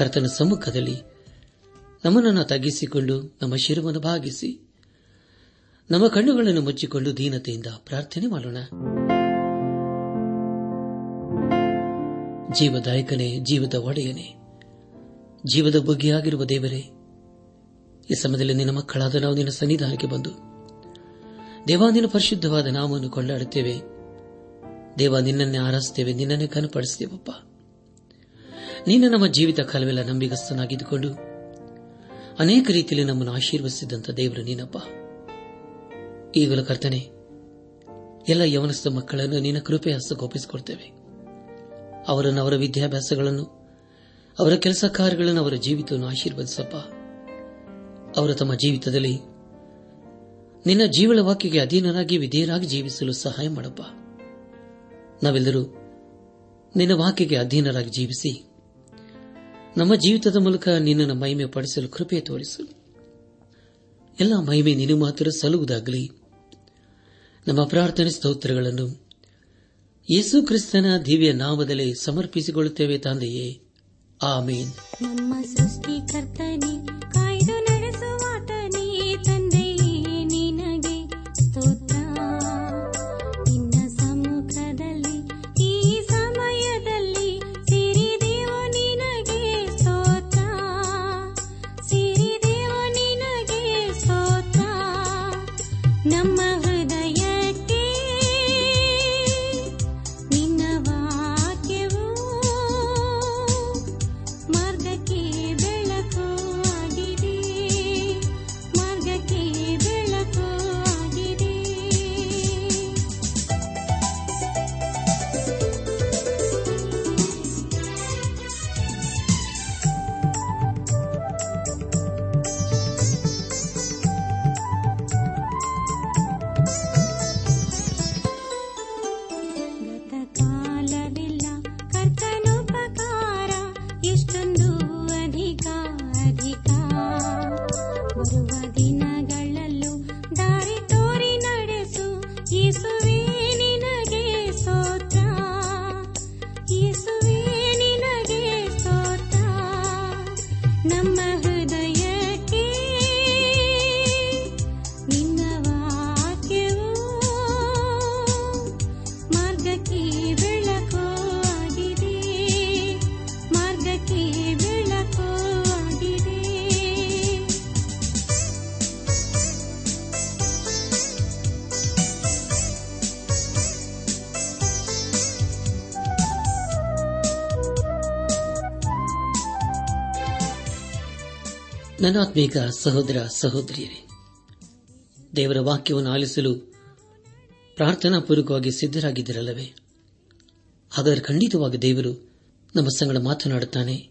ಕರ್ತನ ಸಮ್ಮುಖದಲ್ಲಿ ನಮ್ಮನ್ನು ತಗ್ಗಿಸಿಕೊಂಡು ನಮ್ಮ ಶಿರವನ್ನು ಭಾಗಿಸಿ ನಮ್ಮ ಕಣ್ಣುಗಳನ್ನು ಮುಚ್ಚಿಕೊಂಡು ದೀನತೆಯಿಂದ ಪ್ರಾರ್ಥನೆ ಮಾಡೋಣ. ಜೀವದಾಯಕನೇ, ಜೀವದ ಒಡೆಯನೇ, ಜೀವದ ಬುಗ್ಗೆಯಾಗಿರುವ ದೇವರೇ, ಈ ಸಮಯದಲ್ಲಿ ನಿನ್ನ ಮಕ್ಕಳಾದ ನಾವು ನಿನ್ನ ಸನ್ನಿಧಾನಕ್ಕೆ ಬಂದು ದೇವಾದಿನ ಪರಿಶುದ್ಧವಾದ ನಾಮವನ್ನು ಕೊಂಡಾಡುತ್ತೇವೆ ದೇವ ನಿನ್ನನ್ನೇ ಆರಾಧಿಸ್ತೇವೆ ನಿನ್ನನ್ನೇ ನೀನು ನಮ್ಮ ಜೀವಿತ ಕಾಲವೆಲ್ಲ ನಂಬಿಗಸ್ತನಾಗಿದ್ದುಕೊಂಡು ಅನೇಕ ರೀತಿಯಲ್ಲಿ ನಮ್ಮನ್ನು ಆಶೀರ್ವದಿಸಿದಂತ ದೇವರು ನೀನಪ್ಪ. ಈಗಲೂ ಕರ್ತನೆ, ಎಲ್ಲ ಯವನಸ್ಥ ಮಕ್ಕಳನ್ನು ನಿನ್ನ ಕೃಪೆ ಗೋಪಿಸಿಕೊಡ್ತೇವೆ ಅವರನ್ನು ಅವರ ವಿದ್ಯಾಭ್ಯಾಸಗಳನ್ನು, ಅವರ ಕೆಲಸ ಕಾರ್ಯಗಳನ್ನು ಅವರ ಜೀವಿತವನ್ನು ಆಶೀರ್ವದಿಸಪ್ಪ. ಅವರ ತಮ್ಮ ಜೀವಿತದಲ್ಲಿ ನಿನ್ನ ಜೀವಳ ವಾಕ್ಯಗೆ ಅಧೀನರಾಗಿ, ವಿಧೇಯರಾಗಿ ಜೀವಿಸಲು ಸಹಾಯ ಮಾಡಪ್ಪ. ನಾವೆಲ್ಲರೂ ನಿನ್ನ ವಾಕ್ಯಗೆ ಅಧೀನರಾಗಿ ಜೀವಿಸಿ ನಮ್ಮ ಜೀವಿತದ ಮೂಲಕ ನಿನ್ನನ್ನು ಮಹಿಮೆ ಪಡಿಸಲು ಕೃಪೆ ತೋರಿಸು. ಎಲ್ಲ ಮಹಿಮೆ ನಿನ್ನ ಮಾತ್ರ ಸಲ್ಲುವುದಾಗಲಿ. ನಮ್ಮ ಪ್ರಾರ್ಥನೆ ಸ್ತೋತ್ರಗಳನ್ನು ಯೇಸು ಕ್ರಿಸ್ತನ ದಿವ್ಯ ನಾಮದಲ್ಲಿ ಸಮರ್ಪಿಸಿಕೊಳ್ಳುತ್ತೇವೆ ತಂದೆಯೇ. ಆಮೇನ್. ನಮ್ಮ ಸೃಷ್ಟಿಕರ್ತನೆ ನನ್ನಾತ್ಮೀಕ ಸಹೋದರ ಸಹೋದರಿಯರೇ, ದೇವರ ವಾಕ್ಯವನ್ನು ಆಲಿಸಲು ಪ್ರಾರ್ಥನಾ ಪೂರ್ವಕವಾಗಿ ಸಿದ್ದರಾಗಿದ್ದಿರಲ್ಲವೇ ಹಾಗಾದರೆ ಖಂಡಿತವಾಗಿ ದೇವರು ನಮ್ಮ ಸಂಗಡ ಮಾತನಾಡುತ್ತಾನೆ.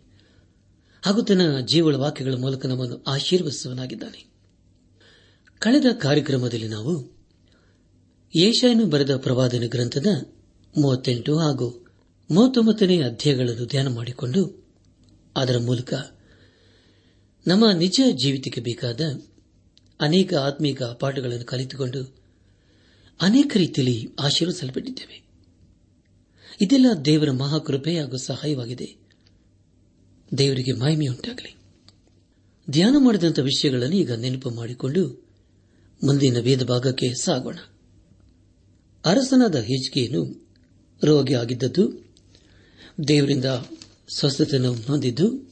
ಹಾಗೂ ತನ್ನ ಜೀವಳ ವಾಕ್ಯಗಳ ಮೂಲಕ ನಮ್ಮನ್ನು ಆಶೀರ್ವದಿಸುವನಾಗಿದ್ದಾನೆ ಕಳೆದ ಕಾರ್ಯಕ್ರಮದಲ್ಲಿ ನಾವು ಏಷಾಯನು ಬರೆದ ಪ್ರವಾದನ ಗ್ರಂಥದ ಮೂವತ್ತೆಂಟು ಹಾಗೂ ಮೂವತ್ತೊಂಬತ್ತನೇ ಅಧ್ಯಾಯಗಳನ್ನು ಧ್ಯಾನ ಮಾಡಿಕೊಂಡು ಅದರ ಮೂಲಕ ನಮ್ಮ ನಿಜ ಜೀವಿತಕ್ಕೆ ಬೇಕಾದ ಅನೇಕ ಆತ್ಮೀಕ ಪಾಠಗಳನ್ನು ಕಲಿತುಕೊಂಡು ಅನೇಕ ರೀತಿಯಲ್ಲಿ ಆಶೀರ್ವಿಸಲ್ಪಟ್ಟಿದ್ದೇವೆ ಇದೆಲ್ಲ ದೇವರ ಮಹಾಕೃಪೆ ಹಾಗೂ ಸಹಾಯವಾಗಿದೆ. ದೇವರಿಗೆ ಮಹಿಮೆಯುಂಟಾಗಲಿ. ಧ್ಯಾನ ಮಾಡಿದಂಥ ವಿಷಯಗಳನ್ನು ಈಗ ನೆನಪು ಮಾಡಿಕೊಂಡು ಮುಂದಿನ ವೇದ ಭಾಗಕ್ಕೆ ಸಾಗೋಣ. ಅರಸನಾದ ಹೆಜ್ಜಿಗೆಯನ್ನು ರೋಗಿ ಆಗಿದ್ದದ್ದು ದೇವರಿಂದ ಸ್ವಸ್ಥತೆಯನ್ನು ಹೊಂದಿದ್ದು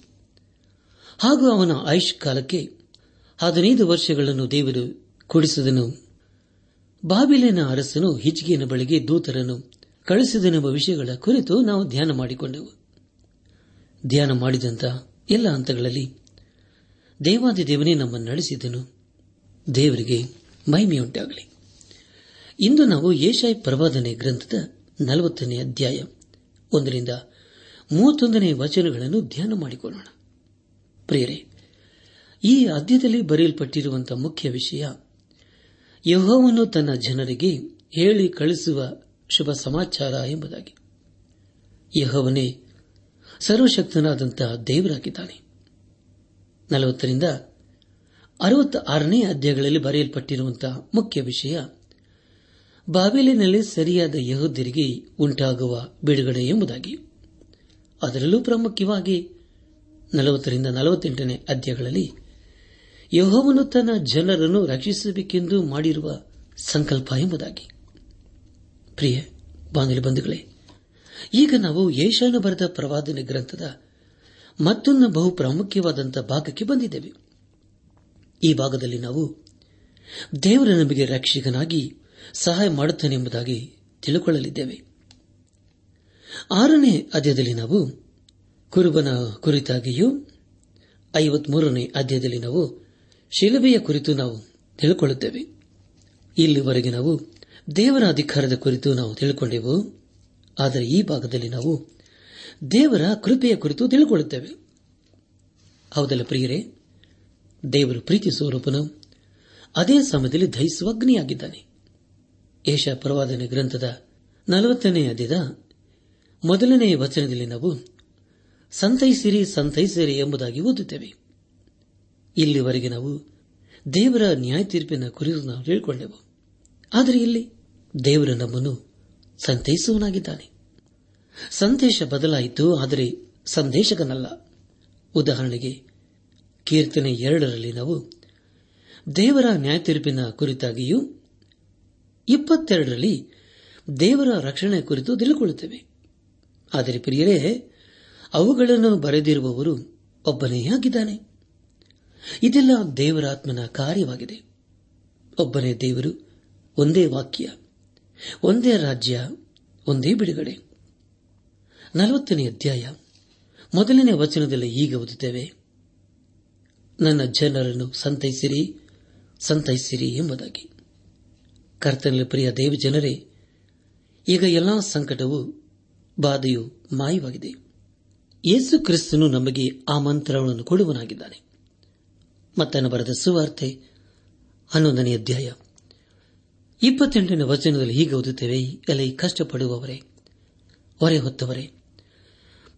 ಹಾಗೂ ಅವನ ಆಯುಷ್ ಕಾಲಕ್ಕೆ ಹದಿನೈದು ವರ್ಷಗಳನ್ನು ದೇವರು ಕೊಡಿಸಿದನು. ಬಾಬಿಲಿನ ಅರಸನು ಹಿಜ್ಗಿಯನ ಬಳಿಗೆ ದೂತರನ್ನು ಕಳಿಸಿದನೆಂಬ ವಿಷಯಗಳ ಕುರಿತು ನಾವು ಧ್ಯಾನ ಮಾಡಿಕೊಂಡೆವು. ಧ್ಯಾನ ಮಾಡಿದಂತ ಎಲ್ಲ ಹಂತಗಳಲ್ಲಿ ದೇವಾದಿ ದೇವನೇ ನಮ್ಮನ್ನು ನಡೆಸಿದನು. ದೇವರಿಗೆ ಮಹಿಮೆಯುಂಟಾಗಲಿ. ಇಂದು ನಾವು ಏಷಾಯ್ ಪ್ರವಾದನೆ ಗ್ರಂಥದ ನಲವತ್ತನೇ ಅಧ್ಯಾಯ ಒಂದರಿಂದ ಮೂವತ್ತೊಂದನೇ ವಚನಗಳನ್ನು ಧ್ಯಾನ ಮಾಡಿಕೊಳ್ಳೋಣ. ಪ್ರಿಯರೇ, ಈ ಅಧ್ಯದಲ್ಲಿ ಬರೆಯಲ್ಪಟ್ಟಿರುವಂತಹ ಮುಖ್ಯ ವಿಷಯ, ಯಹೋವನು ತನ್ನ ಜನರಿಗೆ ಹೇಳಿ ಕಳಿಸುವ ಶುಭ ಸಮಾಚಾರ ಎಂಬುದಾಗಿ. ಯಹೋವನೇ, ಸರ್ವಶಕ್ತನಾದಂತಹ ದೇವರಾಗಿದ್ದಾನೆ. ನಲವತ್ತರಿಂದ ಅರವತ್ತ ಆರನೇ ಅಧ್ಯಾಯಗಳಲ್ಲಿ ಬರೆಯಲ್ಪಟ್ಟಿರುವಂತಹ ಮುಖ್ಯ ವಿಷಯ ಬಾಬೇಲಿನಲ್ಲಿ ಸರಿಯಾದ ಯಹೋದ್ಯರಿಗೆ ಉಂಟಾಗುವ ಬಿಡುಗಡೆ ಎಂಬುದಾಗಿ. ಅದರಲ್ಲೂ ಪ್ರಾಮುಖ್ಯವಾಗಿ ನಲವತ್ತರಿಂದ ನಲವತ್ತೆಂಟನೇ ಅಧ್ಯಾಯಗಳಲ್ಲಿ ಯಹೋವನು ತನ್ನ ಜನರನ್ನು ರಕ್ಷಿಸಬೇಕೆಂದು ಮಾಡಿರುವ ಸಂಕಲ್ಪ ಎಂಬುದಾಗಿ. ಪ್ರಿಯ ಬಂಧುಗಳೇ, ಈಗ ನಾವು ಏಷಾನ ಬರೆದ ಪ್ರವಾದನೆ ಗ್ರಂಥದ ಮತ್ತೊಂದು ಬಹು ಪ್ರಾಮುಖ್ಯವಾದಂಥ ಭಾಗಕ್ಕೆ ಬಂದಿದ್ದೇವೆ. ಈ ಭಾಗದಲ್ಲಿ ನಾವು ದೇವರ ನಮಗೆ ರಕ್ಷಕನಾಗಿ ಸಹಾಯ ಮಾಡುತ್ತಾನೆ ಎಂಬುದಾಗಿ ತಿಳಿದುಕೊಳ್ಳಲಿದ್ದೇವೆ ಆರನೇ ಅಧ್ಯಾಯದಲ್ಲಿ ನಾವು ಕುರುಬನ ಕುರಿತಾಗಿಯೂ ಐವತ್ಮೂರನೇ ಅಧ್ಯಾಯದಲ್ಲಿ ನಾವು ಶಿಲುಬೆಯ ಕುರಿತು ನಾವು ತಿಳಿದುಕೊಳ್ಳುತ್ತೇವೆ ಇಲ್ಲಿವರೆಗೆ ನಾವು ದೇವರ ಅಧಿಕಾರದ ಕುರಿತು ನಾವು ತಿಳ್ಕೊಂಡೆವು. ಆದರೆ ಈ ಭಾಗದಲ್ಲಿ ನಾವು ದೇವರ ಕೃಪೆಯ ಕುರಿತು ತಿಳಿದುಕೊಳ್ಳುತ್ತೇವೆ ಹೌದಲ್ಲ ಪ್ರಿಯರೇ? ದೇವರು ಪ್ರೀತಿ ಸ್ವರೂಪನು ಅದೇ ಸಮಯದಲ್ಲಿ ದಹಿಸುವ ಅಗ್ನಿಯಾಗಿದ್ದಾನೆ ಏಷ ಪ್ರವಾದನೆ ಗ್ರಂಥದ ನಲವತ್ತನೇ ಅಧ್ಯದ ಮೊದಲನೆಯ ವಚನದಲ್ಲಿ ನಾವು ಸಂತೈಸಿರಿ ಸಂತೈಸಿರಿ ಎಂಬುದಾಗಿ ಓದುತ್ತೇವೆ. ಇಲ್ಲಿವರೆಗೆ ನಾವು ದೇವರ ನ್ಯಾಯ ತೀರ್ಪಿನ ಕುರಿತು ನಾವು ಹೇಳಿಕೊಂಡೆವು ಆದರೆ ಇಲ್ಲಿ ದೇವರು ನಮ್ಮನ್ನು ಸಂತೈಸುವನಾಗಿದ್ದಾನೆ ಸಂದೇಶ ಬದಲಾಯಿತು, ಆದರೆ ಸಂದೇಶಕನಲ್ಲ. ಉದಾಹರಣೆಗೆ, ಕೀರ್ತನೆ ಎರಡರಲ್ಲಿ ನಾವು ದೇವರ ನ್ಯಾಯ ತೀರ್ಪಿನ ಕುರಿತಾಗಿಯೂ, ಇಪ್ಪತ್ತೆರಡರಲ್ಲಿ ದೇವರ ರಕ್ಷಣೆ ಕುರಿತು ತಿಳಿದುಕೊಳ್ಳುತ್ತೇವೆ. ಆದರೆ ಪ್ರಿಯರೇ ಅವುಗಳನ್ನು ಬರೆದಿರುವವರು ಒಬ್ಬನೇ ಆಗಿದ್ದಾನೆ. ಇದೆಲ್ಲ ದೇವರಾತ್ಮನ ಕಾರ್ಯವಾಗಿದೆ. ಒಬ್ಬನೇ ದೇವರು, ಒಂದೇ ವಾಕ್ಯ, ಒಂದೇ ರಾಜ್ಯ, ಒಂದೇ ಬಿಡುಗಡೆ. ನಲವತ್ತನೇ ಅಧ್ಯಾಯ. ಮೊದಲನೇ ವಚನದಲ್ಲಿ ಈಗ ಓದುತ್ತೇವೆ. ನನ್ನ ಜನರನ್ನು ಸಂತೈಸಿರಿ ಸಂತೈಸಿರಿ ಎಂಬುದಾಗಿ. ಕರ್ತನಲ್ಲಿ ಪ್ರಿಯ ದೇವ ಜನರೇ ಈಗ ಎಲ್ಲಾ ಸಂಕಟವು ಬಾಧೆಯು ಮಾಯವಾಗಿದೆ. ಯೇಸು ಕ್ರಿಸ್ತನು ನಮಗೆ ಆ ಮಂತ್ರವನ್ನು ಕೊಡುವನಾಗಿದ್ದಾನೆ. ಮತ್ತನ ಬರೆದ ಸುವಾರ್ತೆ ಹನ್ನೊಂದನೇ ಅಧ್ಯಾಯ. ಇಪ್ಪತ್ತೆಂಟನೇ ವಚನದಲ್ಲಿ ಹೀಗೆ ಓದುತ್ತೇವೆ, ಎಲೆ ಕಷ್ಟಪಡುವವರೇ, ಹೊರೆ ಹೊತ್ತವರೇ,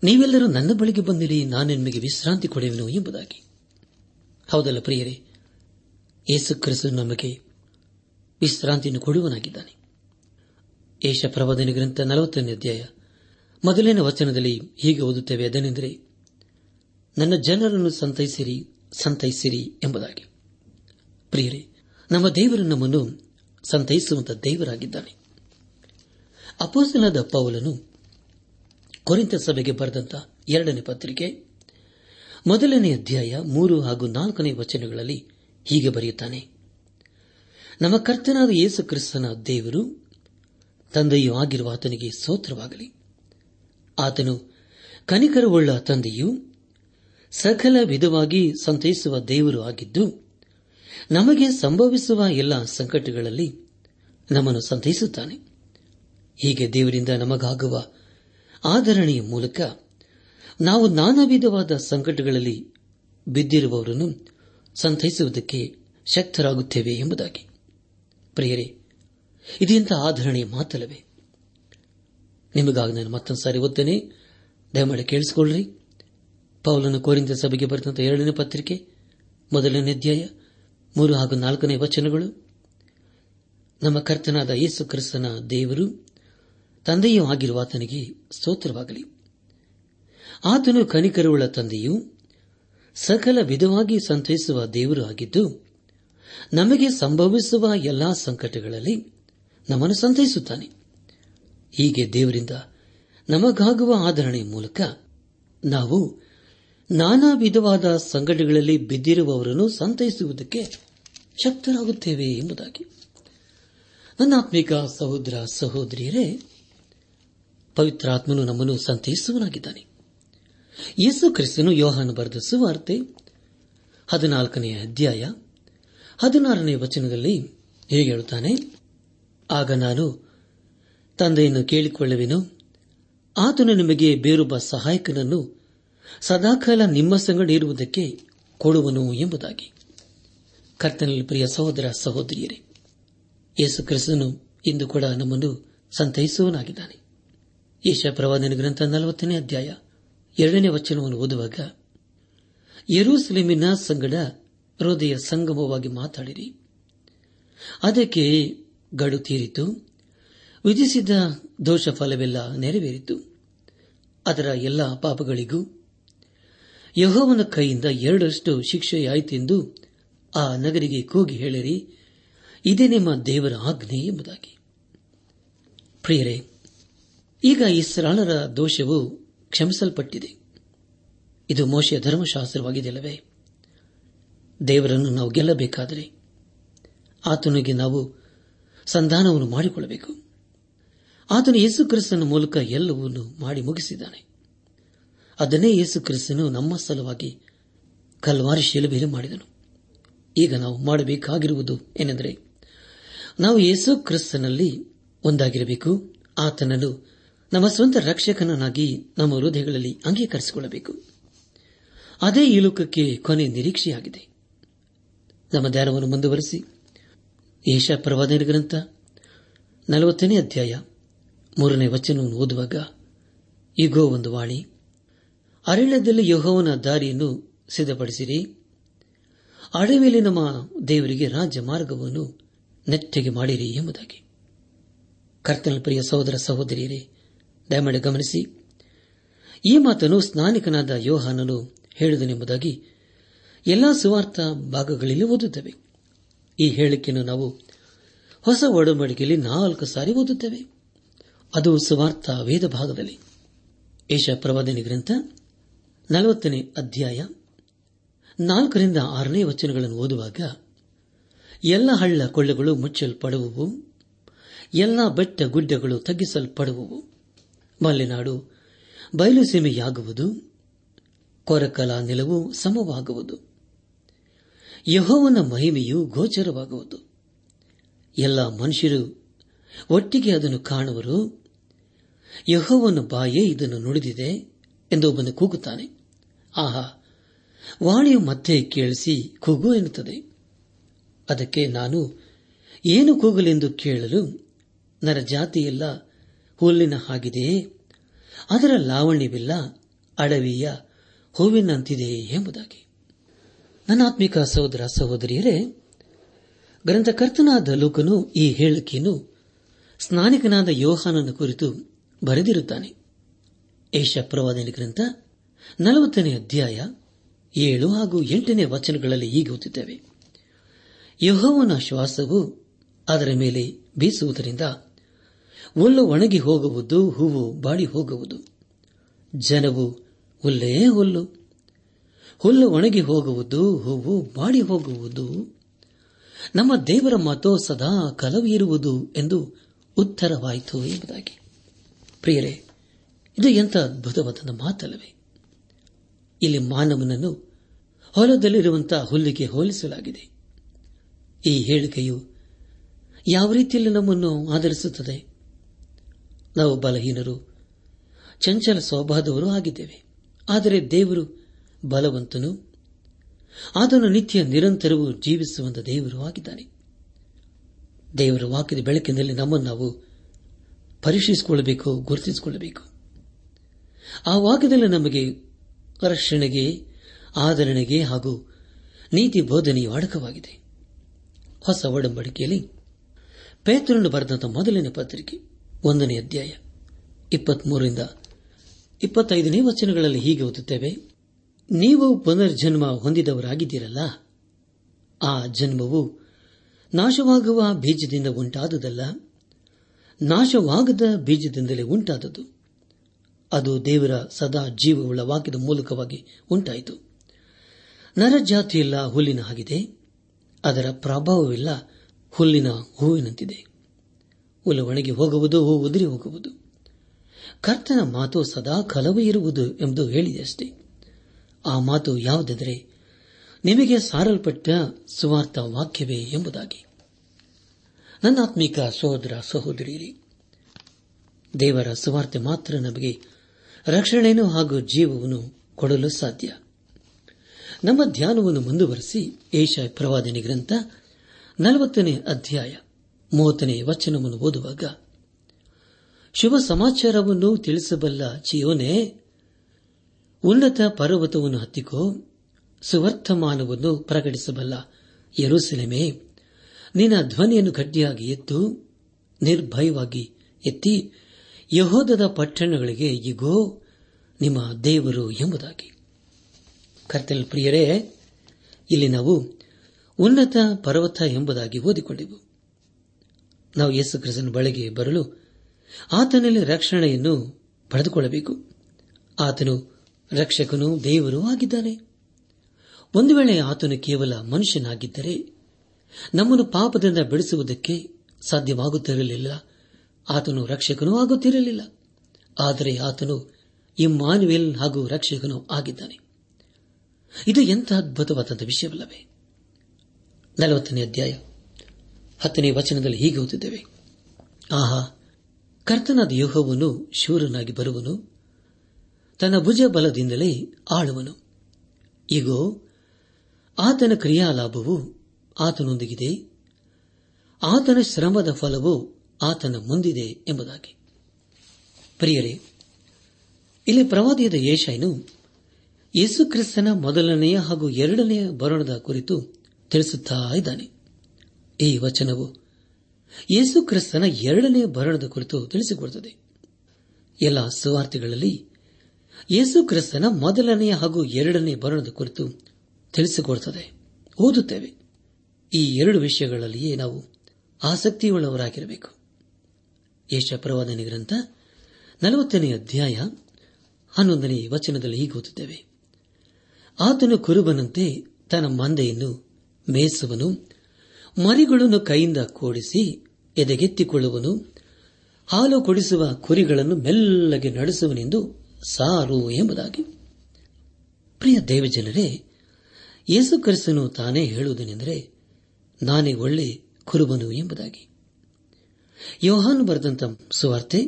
ನೀವೆಲ್ಲರೂ ನನ್ನ ಬಳಿಗೆ ಬಂದಿರಿ, ನಾನು ನಿಮಗೆ ವಿಶ್ರಾಂತಿ ಕೊಡುವೆನು ಎಂಬುದಾಗಿ. ಹೌದಲ್ಲ ಪ್ರಿಯರೇ, ಯೇಸು ಕ್ರಿಸ್ತನು ನಮಗೆ ವಿಶ್ರಾಂತಿಯನ್ನು ಕೊಡುವನಾಗಿದ್ದಾನೆ. ಏಷ ಪ್ರವಾದನೆ ಗ್ರಂಥ ನಲವತ್ತನೇ ಅಧ್ಯಾಯ. ಮೊದಲನೇ ವಚನದಲ್ಲಿ ಹೀಗೆ ಓದುತ್ತೇವೆ ಅದನೆಂದರೆ, ನನ್ನ ಜನರನ್ನು ಸಂತೈಸಿರಿ ಸಂತೈಸಿರಿ ಎಂಬುದಾಗಿ. ಪ್ರಿಯರೇ, ನಮ್ಮ ದೇವರು ನಮ್ಮನ್ನು ಸಂತೈಸುವಂತಹ ದೇವರಾಗಿದ್ದಾನೆ. ಅಪೋಸನಾದ ಪೌಲನು ಕೊರಿಂತ ಸಭೆಗೆ ಬರೆದಂತ ಎರಡನೇ ಪತ್ರಿಕೆ, ಮೊದಲನೇ ಅಧ್ಯಾಯ ಮೂರು ಹಾಗೂ ನಾಲ್ಕನೇ ವಚನಗಳಲ್ಲಿ ಹೀಗೆ ಬರೆಯುತ್ತಾನೆ. ನಮ್ಮ ಕರ್ತನಾದ ಯೇಸು ಕ್ರಿಸ್ತನ ದೇವರು ತಂದೆಯೂ ಆಗಿರುವ ಆತನಿಗೆ ಸ್ತೋತ್ರವಾಗಲಿ. ಆತನು, ಕನಿಕರವುಳ್ಳ ತಂದೆಯು ಸಕಲ ವಿಧವಾಗಿ ಸಂತೈಸುವ ದೇವರು ಆಗಿದ್ದು, ನಮಗೆ ಸಂಭವಿಸುವ ಎಲ್ಲ ಸಂಕಟಗಳಲ್ಲಿ ನಮ್ಮನ್ನು ಸಂತೈಸುತ್ತಾನೆ. ಹೀಗೆ ದೇವರಿಂದ ನಮಗಾಗುವ ಆಧರಣೆಯ ಮೂಲಕ ನಾವು ನಾನಾ ವಿಧವಾದ ಸಂಕಟಗಳಲ್ಲಿ ಬಿದ್ದಿರುವವರನ್ನು ಸಂತೈಸುವುದಕ್ಕೆ ಶಕ್ತರಾಗುತ್ತೇವೆ ಎಂಬುದಾಗಿ. ಪ್ರಿಯರೇ ಇದೆಂಥ ಆಧರಣೆಯ ಮಾತಲ್ಲವೇ? ನಿಮಗಾಗಿ ನಾನು ಮತ್ತೊಂದು ಸಾರಿ ಓದ್ತೇನೆ. ದಯಮಾಡಿ ಕೇಳಿಸಿಕೊಳ್ಳ್ರಿ. ಪೌಲನ ಕೋರಿಂದ ಸಭೆಗೆ ಬರೆದಂತಹ ಎರಡನೇ ಪತ್ರಿಕೆ, ಮೊದಲನೇ ಅಧ್ಯಾಯ, ಮೂರು ಹಾಗೂ ನಾಲ್ಕನೇ ವಚನಗಳು. ನಮ್ಮ ಕರ್ತನಾದ ಯೇಸು ಕ್ರಿಸ್ತನ ದೇವರು, ತಂದೆಯೂ ಆಗಿರುವ ಆತನಿಗೆ ಸ್ತೋತ್ರವಾಗಲಿ. ಆತನು ಕನಿಕರುಳ್ಳ ತಂದೆಯು ಸಕಲ ವಿಧವಾಗಿ ಸಂತೈಸುವ ದೇವರು ಆಗಿದ್ದು, ನಮಗೆ ಸಂಭವಿಸುವ ಎಲ್ಲಾ ಸಂಕಟಗಳಲ್ಲಿ ನಮ್ಮನ್ನು ಸಂತೈಸುತ್ತಾನೆ. ಹೀಗೆ ದೇವರಿಂದ ನಮಗಾಗುವ ಆಧರಣೆಯ ಮೂಲಕ ನಾವು ನಾನಾ ವಿಧವಾದ ಸಂಘಟನೆಗಳಲ್ಲಿ ಬಿದ್ದಿರುವವರನ್ನು ಸಂತೈಸುವುದಕ್ಕೆ ಶಕ್ತರಾಗುತ್ತೇವೆ ಎಂಬುದಾಗಿ. ನನ್ನಾತ್ಮಿಕ ಸಹೋದರ ಸಹೋದರಿಯರೇ, ಪವಿತ್ರಾತ್ಮನು ನಮ್ಮನ್ನು ಸಂತೈಸುವನಾಗಿದ್ದಾನೆ ಯೇಸು ಕ್ರಿಸ್ತನು ಯೋಹಾನ ಬರೆದ ಸುವಾರ್ತೆ ಹದಿನಾಲ್ಕನೆಯ ಅಧ್ಯಾಯ ಹದಿನಾರನೇ ವಚನದಲ್ಲಿ ಹೇಗೆ ಹೇಳುತ್ತಾನೆ, ಆಗ ನಾನು ತಂದೆಯನ್ನು ಕೇಳಿಕೊಳ್ಳುವೆನು. ಆತನು ನಿಮಗೆ ಬೇರೊಬ್ಬ ಸಹಾಯಕನನ್ನು ಸದಾಕಾಲ ನಿಮ್ಮ ಸಂಗಡ ಇರುವುದಕ್ಕೆ ಕೊಡುವನು ಎಂಬುದಾಗಿ. ಕರ್ತನಲ್ಲಿ ಪ್ರಿಯ ಸಹೋದರ ಸಹೋದರಿಯರೇ, ಯೇಸು ಕ್ರಿಸ್ತನು ಇಂದು ಕೂಡ ನಮ್ಮನ್ನು ಸಂತೈಸುವನಾಗಿದ್ದಾನೆ ಯೇಷ ಪ್ರವಾದನ ಗ್ರಂಥ ನಲವತ್ತನೇ ಅಧ್ಯಾಯ ಎರಡನೇ ವಚನವನ್ನು ಓದುವಾಗ, ಯರೂಸಲೇಮಿನ ಸಂಗಡ ಹೃದಯ ಸಂಗಮವಾಗಿ ಮಾತಾಡಿರಿ. ಅದಕ್ಕೆ ಗಡು ತೀರಿತು. ವಿಧಿಸಿದ ದೋಷ ಫಲವೆಲ್ಲ ನೆರವೇರಿತು. ಅದರ ಎಲ್ಲ ಪಾಪಗಳಿಗೂ ಯಹೋವನ ಕೈಯಿಂದ ಎರಡರಷ್ಟು ಶಿಕ್ಷೆಯಾಯಿತೆಂದು ಆ ನಗರಿಗೆ ಕೂಗಿ ಹೇಳಿರಿ. ಇದೇ ನಿಮ್ಮ ದೇವರ ಆಜ್ಞೆ ಎಂಬುದಾಗಿ. ಪ್ರಿಯರೇ, ಈಗ ಇಸ್ರಾಳರ ದೋಷವು ಕ್ಷಮಿಸಲ್ಪಟ್ಟಿದೆ. ಇದು ಮೋಶೆಯ ಧರ್ಮಶಾಸ್ತ್ರವಾಗಿದೆಯಲ್ಲವೇ? ದೇವರನ್ನು ನಾವು ಗೆಲ್ಲಬೇಕಾದರೆ ಆತನಿಗೆ ನಾವು ಸಂಧಾನವನ್ನು ಮಾಡಿಕೊಳ್ಳಬೇಕು. ಆತನು ಯೇಸು ಕ್ರಿಸ್ತನ ಮೂಲಕ ಎಲ್ಲವನ್ನೂ ಮಾಡಿ ಮುಗಿಸಿದ್ದಾನೆ. ಅದನ್ನೇ ಯೇಸು ಕ್ರಿಸ್ತನು ನಮ್ಮ ಸಲುವಾಗಿ ಕಲ್ವಾರಿ ಶಿಲುಬೆಯಲ್ಲಿ ಮಾಡಿದನು. ಈಗ ನಾವು ಮಾಡಬೇಕಾಗಿರುವುದು ಏನೆಂದರೆ, ನಾವು ಯೇಸು ಕ್ರಿಸ್ತನಲ್ಲಿ ಒಂದಾಗಿರಬೇಕು. ಆತನನ್ನು ನಮ್ಮ ಸ್ವಂತ ರಕ್ಷಕನನ್ನಾಗಿ ನಮ್ಮ ಹೃದಯಗಳಲ್ಲಿ ಅಂಗೀಕರಿಸಿಕೊಳ್ಳಬೇಕು. ಅದೇ ಈ ಲೋಕಕ್ಕೆ ಕೊನೆ ನಿರೀಕ್ಷೆಯಾಗಿದೆ. ನಮ್ಮ ಧ್ಯಾನವನ್ನು ಮುಂದುವರೆಸಿ. ಏಷ ಪ್ರವಾದನ ಗ್ರಂಥ ನಲವತ್ತನೇ ಅಧ್ಯಾಯ ಮೂರನೇ ವಚನವನ್ನು ಓದುವಾಗ ಈಗೋ ಒಂದು ವಾಣಿ, ಅರಣ್ಯದಲ್ಲಿ ಯಹೋವನ ದಾರಿಯನ್ನು ಸಿದ್ಧಪಡಿಸಿರಿ. ಅಡವಿಯಲ್ಲಿ ನಮ್ಮ ದೇವರಿಗೆ ರಾಜ್ಯ ಮಾರ್ಗವನ್ನು ನೆಟ್ಟಗೆ ಮಾಡಿರಿ ಎಂಬುದಾಗಿ. ಕರ್ತನ ಪ್ರಿಯ ಸಹೋದರ ಸಹೋದರಿಯರೇ, ದಯಮಾಡಿ ಗಮನಿಸಿ. ಈ ಮಾತನ್ನು ಸ್ನಾನಿಕನಾದ ಯೋಹಾನನು ಹೇಳಿದನೆಂಬುದಾಗಿ ಎಲ್ಲಾ ಸುವಾರ್ಥ ಭಾಗಗಳಲ್ಲಿ ಓದುತ್ತವೆ. ಈ ಹೇಳಿಕೆಯನ್ನು ನಾವು ಹೊಸ ಒಡಂಬಡಿಕೆಯಲ್ಲಿ ನಾಲ್ಕು ಸಾರಿ ಓದುತ್ತೇವೆ. ಅದು ಸುವಾರ್ಥ ವೇದ ಭಾಗದಲ್ಲಿ. ಏಷ ಪ್ರವಾದನೆ ಗ್ರಂಥ, ನಲವತ್ತನೇ ಅಧ್ಯಾಯ, ನಾಲ್ಕರಿಂದ ಆರನೇ ವಚನಗಳನ್ನು ಓದುವಾಗ, ಎಲ್ಲ ಹಳ್ಳ ಕೊಳ್ಳಗಳು ಮುಚ್ಚಲ್ಪಡುವವು, ಎಲ್ಲ ಬೆಟ್ಟ ಗುಡ್ಡಗಳು ತಗ್ಗಿಸಲ್ಪಡುವವು. ಮಲೆನಾಡು ಬಯಲು ಸೀಮೆಯಾಗುವುದು, ಕೊರಕಲ ನೆಲವು ಸಮವಾಗುವುದು. ಯಹೋವನ ಮಹಿಮೆಯು ಗೋಚರವಾಗುವುದು. ಎಲ್ಲ ಮನುಷ್ಯರು ಒಟ್ಟಿಗೆ ಅದನ್ನು ಕಾಣುವರು ಯಹೋವನ ಬಾಯೇ ಇದನ್ನು ನುಡಿದಿದೆ ಎಂದು ಒಬ್ಬನು ಕೂಗುತ್ತಾನೆ. ಆಹಾ, ವಾಣಿಯು ಮತ್ತೆ ಕೇಳಿಸಿ ಕೂಗು ಎನ್ನುತ್ತದೆ. ಅದಕ್ಕೆ ನಾನು, ಏನು ಕೂಗಲೆಂದು ಕೇಳಲು ನರ ಜಾತಿಯೆಲ್ಲ ಹುಲ್ಲಿನ ಹಾಗಿದೆಯೇ ಅದರ ಲಾವಣ್ಯವಿಲ್ಲ, ಅಡವಿಯ ಹೂವಿನಂತಿದೆ ಎಂಬುದಾಗಿ. ನನ್ನಾತ್ಮಿಕ ಸಹೋದರ ಸಹೋದರಿಯರೇ, ಗ್ರಂಥಕರ್ತನಾದ ಲೋಕನು ಈ ಹೇಳಿಕೆಯನ್ನು ಸ್ನಾನಿಕನಾದ ಯೋಹಾನನ ಕುರಿತು ಬರೆದಿರುತ್ತಾನೆ. ಏಷ ಪ್ರವಾದನೆ ಗ್ರಂಥ ನಲವತ್ತನೇ ಅಧ್ಯಾಯ ಏಳು ಹಾಗೂ ಎಂಟನೇ ವಚನಗಳಲ್ಲಿ ಹೀಗೆ ಓದುತ್ತೇವೆ. ಯಹೋವನ ಶ್ವಾಸವು ಅದರ ಮೇಲೆ ಬೀಸುವುದರಿಂದ ಹುಲ್ಲು ಒಣಗಿ ಹೋಗುವುದು, ಹೂವು ಬಾಡಿ ಹೋಗುವುದು. ಜನವು ಹುಲ್ಲೇ ಹುಲ್ಲು. ಹುಲ್ಲು ಒಣಗಿ ಹೋಗುವುದು, ಹೂವು ಬಾಡಿ ಹೋಗುವುದು. ನಮ್ಮ ದೇವರ ಮಾತು ಸದಾ ಕಲವಿರುವುದು ಎಂದು ಉತ್ತರವಾಯಿತು ಎಂಬುದಾಗಿ. ಪ್ರಿಯರೇ, ಇದು ಎಂಥ ಅದ್ಭುತವಾದ ಮಾತಲ್ಲವೇ? ಇಲ್ಲಿ ಮಾನವನನ್ನು ಹೊಲದಲ್ಲಿರುವಂತಹ ಹುಲ್ಲಿಗೆ ಹೋಲಿಸಲಾಗಿದೆ. ಈ ಹೇಳಿಕೆಯು ಯಾವ ರೀತಿಯಲ್ಲಿ ನಮ್ಮನ್ನು ಆಧರಿಸುತ್ತದೆ? ನಾವು ಬಲಹೀನರು, ಚಂಚಲ ಸ್ವಭಾವದವರು ಆಗಿದ್ದೇವೆ. ಆದರೆ ದೇವರು ಬಲವಂತನು. ಆತನು ನಿತ್ಯ ನಿರಂತರವೂ ಜೀವಿಸುವಂತ ದೇವರು ಆಗಿದ್ದಾನೆ. ದೇವರ ವಾಕ್ಯದ ಬೆಳಕಿನಲ್ಲಿ ನಮ್ಮನ್ನು ನಾವು ಪರೀಕ್ಷಿಸಿಕೊಳ್ಳಬೇಕು ಗುರುತಿಸಿಕೊಳ್ಳಬೇಕು. ಆ ವಾಕ್ಯದಲ್ಲಿ ನಮಗೆ ರಕ್ಷಣೆಗೆ ಆಧರಣೆಗೆ ಹಾಗೂ ನೀತಿ ಬೋಧನೆಯು ಅಡಕವಾಗಿದೆ ಹೊಸ ಒಡಂಬಡಿಕೆಯಲ್ಲಿ ಪೇತ್ರನ್ನು ಬರೆದಂತಹ ಮೊದಲನೇ ಪತ್ರಿಕೆ, ಒಂದನೇ ಅಧ್ಯಾಯ, ಇಪ್ಪತ್ಮೂರರಿಂದ ಇಪ್ಪತ್ತೈದನೇ ವಚನಗಳಲ್ಲಿ ಹೀಗೆ ಓದುತ್ತೇವೆ, ನೀವು ಪುನರ್ಜನ್ಮ ಹೊಂದಿದವರಾಗಿದ್ದೀರಲ್ಲ, ಆ ಜನ್ಮವು ನಾಶವಾಗುವ ಬೀಜದಿಂದ ಉಂಟಾದುದಲ್ಲ. ನಾಶವಾಗದ ಬೀಜದಿಂದಲೇ ಉಂಟಾದದು ಅದು ದೇವರ ಸದಾ ಜೀವವುಳ್ಳ ವಾಕ್ಯದ ಮೂಲಕವಾಗಿ ಉಂಟಾಯಿತು. ನರಜಾತಿಯೆಲ್ಲ ಹುಲ್ಲಿನ ಆಗಿದೆ ಅದರ ಪ್ರಭಾವವಿಲ್ಲ ಹುಲ್ಲಿನ ಹೂವಿನಂತಿದೆ. ಹುಲ್ಲು ಒಣಗಿ ಹೋಗುವುದು, ಹೂ ಉದುರಿ ಹೋಗುವುದು. ಕರ್ತನ ಮಾತು ಸದಾ ಕಲವು ಇರುವುದು ಎಂದು ಹೇಳಿದೆಯಷ್ಟೇ ಆ ಮಾತು ಯಾವುದೆಂದರೆ, ನಿಮಗೆ ಸಾರಲ್ಪಟ್ಟ ಸುವಾರ್ಥ ವಾಕ್ಯವೇ ಎಂಬುದಾಗಿ. ನನ್ನಾತ್ಮಿಕ ಸಹೋದರ ಸಹೋದರಿಯರಿ, ದೇವರ ಸುವಾರ್ತೆ ಮಾತ್ರ ನಮಗೆ ರಕ್ಷಣೆಯನ್ನು ಹಾಗೂ ಜೀವವನ್ನು ಕೊಡಲು ಸಾಧ್ಯ. ನಮ್ಮ ಧ್ಯಾನವನ್ನು ಮುಂದುವರೆಸಿ ಏಷ ಪ್ರವಾದನೆ ಗ್ರಂಥ ನಲವತ್ತನೇ ಅಧ್ಯಾಯ ಮೂವತ್ತನೇ ವಚನವನ್ನು ಓದುವಾಗ, ಶುಭ ಸಮಾಚಾರವನ್ನು ತಿಳಿಸಬಲ್ಲ ಚಿಯೋನೆ, ಉನ್ನತ ಪರ್ವತವನ್ನು ಹತ್ತಿಕೋ ಪ್ರಕಟಿಸಬಲ್ಲ ಯರುಸೆಲೆಮೆ. ನಿನ್ನ ಧ್ವನಿಯನ್ನು ಗಟ್ಟಿಯಾಗಿ ಎತ್ತು, ನಿರ್ಭಯವಾಗಿ ಎತ್ತಿ, ಯಹೋದದ ಪಟ್ಟಣಗಳಿಗೆ ಇಗೋ, ನಿಮ್ಮ ದೇವರು ಎಂಬುದಾಗಿ. ಕರ್ತಲ್ ಪ್ರಿಯರೇ, ಇಲ್ಲಿ ನಾವು ಉನ್ನತ ಪರ್ವತ ಎಂಬುದಾಗಿ ಓದಿಕೊಂಡೆವು ನಾವು ಯೇಸು ಕ್ರಿಸ್ತನ ಬಳಿಗೆ ಬರಲು ಆತನಲ್ಲಿ ರಕ್ಷಣೆಯನ್ನು ಪಡೆದುಕೊಳ್ಳಬೇಕು. ಆತನು ರಕ್ಷಕನು ದೇವರೂ ಆಗಿದ್ದಾನೆ. ಒಂದು ವೇಳೆ ಆತನು ಕೇವಲ ಮನುಷ್ಯನಾಗಿದ್ದರೆ ನಮ್ಮನ್ನು ಪಾಪದಿಂದ ಬಿಡಿಸುವುದಕ್ಕೆ ಸಾಧ್ಯವಾಗುತ್ತಿರಲಿಲ್ಲ. ಆತನು ರಕ್ಷಕನೂ ಆಗುತ್ತಿರಲಿಲ್ಲ. ಆದರೆ ಆತನು ಇಮ್ಮಾನುವೆಲ್ ಹಾಗೂ ರಕ್ಷಕನೂ ಆಗಿದ್ದಾನೆ. ಇದು ಎಂಥ ಅದ್ಭುತವಾದ ವಿಷಯವಲ್ಲವೇ? ನಲವತ್ತನೇ ಅಧ್ಯಾಯ. ಹತ್ತನೇ ವಚನದಲ್ಲಿ ಹೀಗೆ ಓದಿದ್ದೇವೆ ಆಹಾ, ಕರ್ತನಾದ ಯೂಹವನ್ನು ಶೂರನಾಗಿ ಬರುವನು, ತನ್ನ ಭುಜ ಬಲದಿಂದಲೇ ಆಳುವನು. ಈಗೋ ಆತನ ಕ್ರಿಯಾಲಾಭವು ಆತನೊಂದಿಗಿದೆ. ಆತನ ಶ್ರಮದ ಫಲವು ಆತನ ಮುಂದಿದೆ ಎಂಬುದಾಗಿ. ಪ್ರಿಯರೇ, ಇಲ್ಲಿ ಪ್ರವಾದಿಯಾದ ಯೇಷಾಯನು ಯೇಸುಕ್ರಿಸ್ತನ ಮೊದಲನೆಯ ಹಾಗೂ ಎರಡನೆಯ ಬರಣದ ಕುರಿತು ತಿಳಿಸುತ್ತಾ ಇದ್ದಾನೆ. ಈ ವಚನವು ಯೇಸುಕ್ರಿಸ್ತನ ಎರಡನೆಯ ಬರಣದ ಕುರಿತು ತಿಳಿಸಿಕೊಡುತ್ತದೆ. ಎಲ್ಲ ಸುವಾರ್ತೆಗಳಲ್ಲಿ ಯೇಸುಕ್ರಿಸ್ತನ ಮೊದಲನೆಯ ಹಾಗೂ ಎರಡನೇ ಬರಣದ ಕುರಿತು ತಿಳಿಸಿಕೊಡುತ್ತದೆ. ಓದುತ್ತೇವೆ. ಈ ಎರಡು ವಿಷಯಗಳಲ್ಲಿಯೇ ನಾವು ಆಸಕ್ತಿಯುಳ್ಳವರಾಗಿರಬೇಕು. ಯಶಪ್ರವಾದನೆ ಪ್ರವಾದನೆ ಗ್ರಂಥ ನಲವತ್ತನೇ ಅಧ್ಯಾಯ ಹನ್ನೊಂದನೇ ವಚನದಲ್ಲಿ ಹೀಗೆ ಓದುತ್ತೇವೆ. ಆತನು ಕುರುಬನಂತೆ ತನ್ನ ಮಂದೆಯನ್ನು ಮೇಯಿಸುವನು, ಮರಿಗಳನ್ನು ಕೈಯಿಂದ ಕೂಡಿಸಿ ಎದೆಗೆತ್ತಿಕೊಳ್ಳುವನು, ಹಾಲು ಕೊಡಿಸುವ ಕುರಿಗಳನ್ನು ಮೆಲ್ಲಗೆ ನಡೆಸುವನೆಂದು ಸಾರು ಎಂಬುದಾಗಿ. ಪ್ರಿಯ ದೇವಜನರೇ, ಯೇಸು ಕ್ರಿಸ್ತನು ತಾನೇ ಹೇಳುವುದೇನೆಂದರೆ ನಾನೇ ಒಳ್ಳೆ ಕುರುಬನು ಎಂಬುದಾಗಿ. ಯೋಹಾನು ಬರೆದಂತ ಸುವಾರ್ತೆ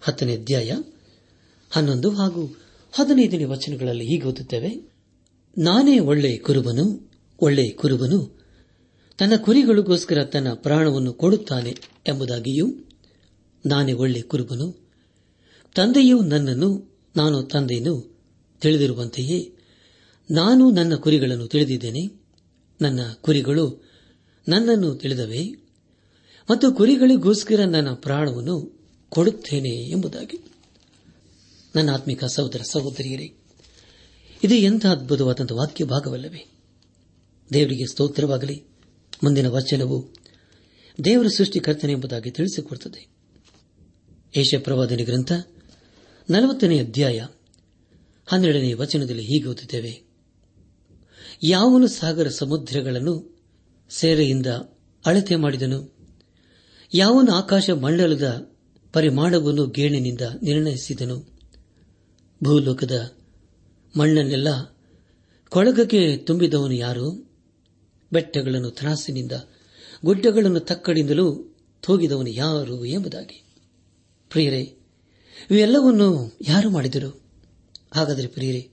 ಹತ್ತನೇ ಅಧ್ಯಾಯ ಹನ್ನೊಂದು ಹಾಗೂ ಹದಿನೈದನೇ ವಚನಗಳಲ್ಲಿ ಹೀಗೆ ಓದುತ್ತೇವೆ. ನಾನೇ ಒಳ್ಳೆ ಕುರುಬನು ಒಳ್ಳೆ ಕುರುಬನು, ತನ್ನ ಕುರಿಗಳಿಗೋಸ್ಕರ ತನ್ನ ಪ್ರಾಣವನ್ನು ಕೊಡುತ್ತಾನೆ ಎಂಬುದಾಗಿಯೂ, ನಾನೇ ಒಳ್ಳೆ ಕುರುಬನು, ತಂದೆಯು ನನ್ನನ್ನು, ನಾನು ತಂದೆಯನ್ನು ತಿಳಿದಿರುವಂತೆಯೇ, ನಾನು ನನ್ನ ಕುರಿಗಳನ್ನು ತಿಳಿದಿದ್ದೇನೆ, ನನ್ನ ಕುರಿಗಳು ನನ್ನನ್ನು ತಿಳಿದವೆ? ಮತ್ತು ಕುರಿಗಳಿಗೋಸ್ಕರ ನನ್ನ ಪ್ರಾಣವನ್ನು ಕೊಡುತ್ತೇನೆ ಎಂಬುದಾಗಿ. ನನ್ನ ಆತ್ಮಿಕ ಸಹೋದರ ಸಹೋದರಿಯರೇ, ಇದು ಎಂಥ ಅದ್ಭುತವಾದಂಥ ವಾಕ್ಯ ಭಾಗವಲ್ಲವೇ? ದೇವರಿಗೆ ಸ್ತೋತ್ರವಾಗಲಿ. ಮುಂದಿನ ವಚನವು ದೇವರ ಸೃಷ್ಟಿಕರ್ತನೆ ಎಂಬುದಾಗಿ ತಿಳಿಸಿಕೊಡುತ್ತದೆ. ಏಷ್ಯ ಪ್ರವಾದನೆ ಗ್ರಂಥ ನಲವತ್ತನೇ ಅಧ್ಯಾಯ ಹನ್ನೆರಡನೇ ವಚನದಲ್ಲಿ ಹೀಗೆ ಓದುತ್ತೇವೆ. ಯಾವನು ಸಾಗರ ಸಮುದ್ರಗಳನ್ನು ಸೇರೆಯಿಂದ ಅಳತೆ ಮಾಡಿದನು. ಯಾವನು ಆಕಾಶ ಮಂಡಲದ ಪರಿಮಾಣವನ್ನು ಗೇಣಿನಿಂದ ನಿರ್ಣಯಿಸಿದನು. ಭೂಲೋಕದ ಮಣ್ಣನ್ನೆಲ್ಲ ಕೊಳಗಕ್ಕೆ ತುಂಬಿದವನು ಯಾರು? ಬೆಟ್ಟಗಳನ್ನು ತ್ರಾಸಿನಿಂದ ಗುಡ್ಡಗಳನ್ನು ತಕ್ಕಡಿಂದಲೂ ತೂಗಿದವನು ಯಾರು ಎಂಬುದಾಗಿ. ಪ್ರಿಯರೇ, ಇವೆಲ್ಲವನ್ನು ಯಾರು ಮಾಡಿದರು? ಹಾಗಾದರೆ ಪ್ರಿಯರೇ,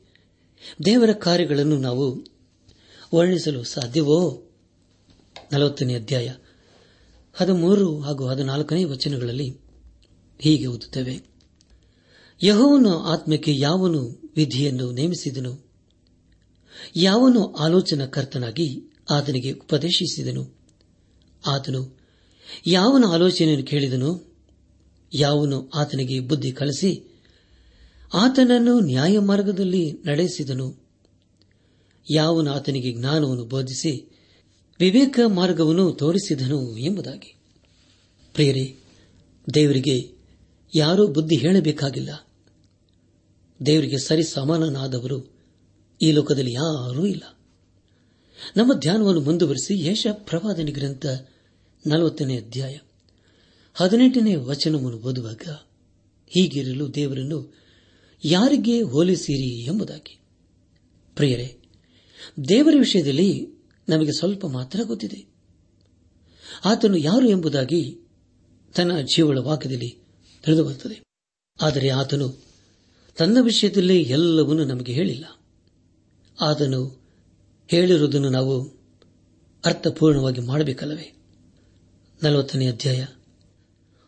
ದೇವರ ಕಾರ್ಯಗಳನ್ನು ನಾವು ವರ್ಣಿಸಲು ಸಾಧ್ಯವೋ? ನಲವತ್ತನೇ ಅಧ್ಯಾಯ. ಹದಿಮೂರು ಹಾಗೂ ಹದಿನಾಲ್ಕನೇ ವಚನಗಳಲ್ಲಿ ಹೀಗೆ ಓದುತ್ತೇವೆ. ಯಹೋವನ ಆತ್ಮಕ್ಕೆ ಯಾವನು ವಿಧಿಯನ್ನು ನೇಮಿಸಿದನು? ಯಾವನು ಆಲೋಚನಾಕರ್ತನಾಗಿ ಆತನಿಗೆ ಉಪದೇಶಿಸಿದನು? ಆತನು ಯಾವನ ಆಲೋಚನೆಯನ್ನು ಕೇಳಿದನು? ಯಾವನು ಆತನಿಗೆ ಬುದ್ಧಿ ಕಳಿಸಿ ಆತನನ್ನು ನ್ಯಾಯ ಮಾರ್ಗದಲ್ಲಿ ನಡೆಸಿದನು? ಯಾವನು ಆತನಿಗೆ ಜ್ಞಾನವನ್ನು ಬೋಧಿಸಿ ವಿವೇಕ ಮಾರ್ಗವನ್ನು ತೋರಿಸಿದನು ಎಂಬುದಾಗಿ. ಪ್ರಿಯರೇ, ದೇವರಿಗೆ ಯಾರೂ ಬುದ್ಧಿ ಹೇಳಬೇಕಾಗಿಲ್ಲ. ದೇವರಿಗೆ ಸರಿ ಸಮಾನನಾದವರು ಈ ಲೋಕದಲ್ಲಿ ಯಾರೂ ಇಲ್ಲ. ನಮ್ಮ ಧ್ಯಾನವನ್ನು ಮುಂದುವರಿಸಿ ಯಶ ಪ್ರವಾದನೆ ಗ್ರಂಥ ನಲವತ್ತನೇ ಅಧ್ಯಾಯ ಹದಿನೆಂಟನೇ ವಚನವನ್ನು ಓದುವಾಗ, ಹೀಗಿರಲು ದೇವರನ್ನು ಯಾರಿಗೆ ಹೋಲಿಸಿರಿ ಎಂಬುದಾಗಿ. ಪ್ರಿಯರೇ, ದೇವರ ವಿಷಯದಲ್ಲಿ ನಮಗೆ ಸ್ವಲ್ಪ ಮಾತ್ರ ಗೊತ್ತಿದೆ. ಆತನು ಯಾರು ಎಂಬುದಾಗಿ ತನ್ನ ಜೀವಳ ವಾಕ್ಯದಲ್ಲಿ ತಿಳಿದುಬರುತ್ತದೆ. ಆದರೆ ಆತನು ತನ್ನ ವಿಷಯದಲ್ಲಿ ಎಲ್ಲವನ್ನೂ ನಮಗೆ ಹೇಳಿಲ್ಲ. ಆತನು ಹೇಳಿರುವುದನ್ನು ನಾವು ಅರ್ಥಪೂರ್ಣವಾಗಿ ಮಾಡಬೇಕಲ್ಲವೇ? ನಲವತ್ತನೇ ಅಧ್ಯಾಯ.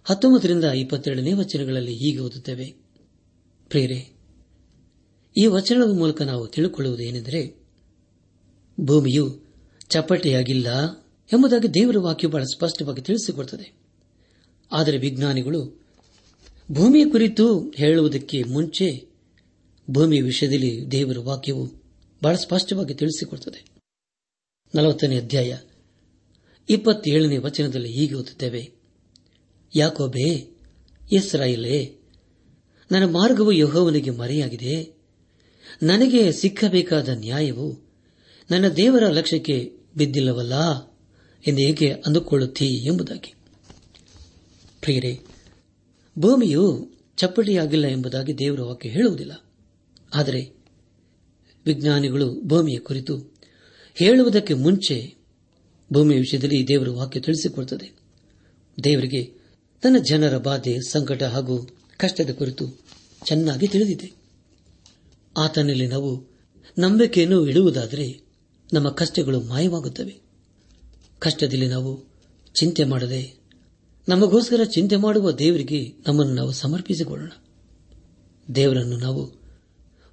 ಹತ್ತೊಂಬತ್ತರಿಂದ ಇಪ್ಪತ್ತೆರಡನೇ ವಚನಗಳಲ್ಲಿ ಹೀಗೆ ಓದುತ್ತೇವೆ. ಪ್ರೇರೆ ಈ ವಚನದ ಮೂಲಕ ನಾವು ತಿಳಿಕೊಳ್ಳುವುದೇನೆಂದರೆ ಭೂಮಿಯು ಚಪ್ಪಟೆಯಾಗಿಲ್ಲ ಎಂಬುದಾಗಿ ದೇವರ ವಾಕ್ಯ ಬಹಳ ಸ್ಪಷ್ಟವಾಗಿ ತಿಳಿಸಿಕೊಡುತ್ತದೆ ಆದರೆ ವಿಜ್ಞಾನಿಗಳು ಭೂಮಿಯ ಕುರಿತು ಹೇಳುವುದಕ್ಕೆ ಮುಂಚೆ ಭೂಮಿಯ ವಿಷಯದಲ್ಲಿ ದೇವರ ವಾಕ್ಯವು ಬಹಳ ಸ್ಪಷ್ಟವಾಗಿ ತಿಳಿಸಿಕೊಡುತ್ತದೆ ನಲವತ್ತನೇ ಅಧ್ಯಾಯ ಇಪ್ಪತ್ತೇಳನೇ ವಚನದಲ್ಲಿ ಹೀಗೆ ಓದುತ್ತೇವೆ. ಯಾಕೋಬೇ, ಇಸ್ರಾಯಿಲೇ, ನನ್ನ ಮಾರ್ಗವು ಯಹೋವನಿಗೆ ಮರೆಯಾಗಿದೆ. ನನಗೆ ಸಿಕ್ಕಬೇಕಾದ ನ್ಯಾಯವು ನನ್ನ ದೇವರ ಲಕ್ಷ್ಯಕ್ಕೆ ಬಿದ್ದಿಲ್ಲವಲ್ಲ? ಎಂದು ಹೇಗೆ ಅಂದುಕೊಳ್ಳುತ್ತೀ ಎಂಬುದಾಗಿ. ಪ್ರಿಯರೇ, ಭೂಮಿಯು ಚಪ್ಪಟಿಯಾಗಿಲ್ಲ ಎಂಬುದಾಗಿ ದೇವರ ವಾಕ್ಯ ಹೇಳುವುದಿಲ್ಲ. ಆದರೆ ವಿಜ್ಞಾನಿಗಳು ಭೂಮಿಯ ಕುರಿತು ಹೇಳುವುದಕ್ಕೆ ಮುಂಚೆ ಭೂಮಿಯ ವಿಷಯದಲ್ಲಿ ದೇವರ ವಾಕ್ಯ ತಿಳಿಸಿಕೊಡುತ್ತದೆ. ದೇವರಿಗೆ ತನ್ನ ಜನರ ಬಾಧೆ, ಸಂಕಟ ಹಾಗೂ ಕಷ್ಟದ ಕುರಿತು ಚೆನ್ನಾಗಿ ತಿಳಿದಿದೆ. ಆತನಲ್ಲಿ ನಾವು ನಂಬಿಕೆಯನ್ನು ಇಡುವುದಾದರೆ ನಮ್ಮ ಕಷ್ಟಗಳು ಮಾಯವಾಗುತ್ತವೆ. ಕಷ್ಟದಲ್ಲಿ ನಾವು ಚಿಂತೆ ಮಾಡದೆ, ನಮಗೋಸ್ಕರ ಚಿಂತೆ ಮಾಡುವ ದೇವರಿಗೆ ನಮ್ಮನ್ನು ನಾವು ಸಮರ್ಪಿಸಿಕೊಳ್ಳೋಣ. ದೇವರನ್ನು ನಾವು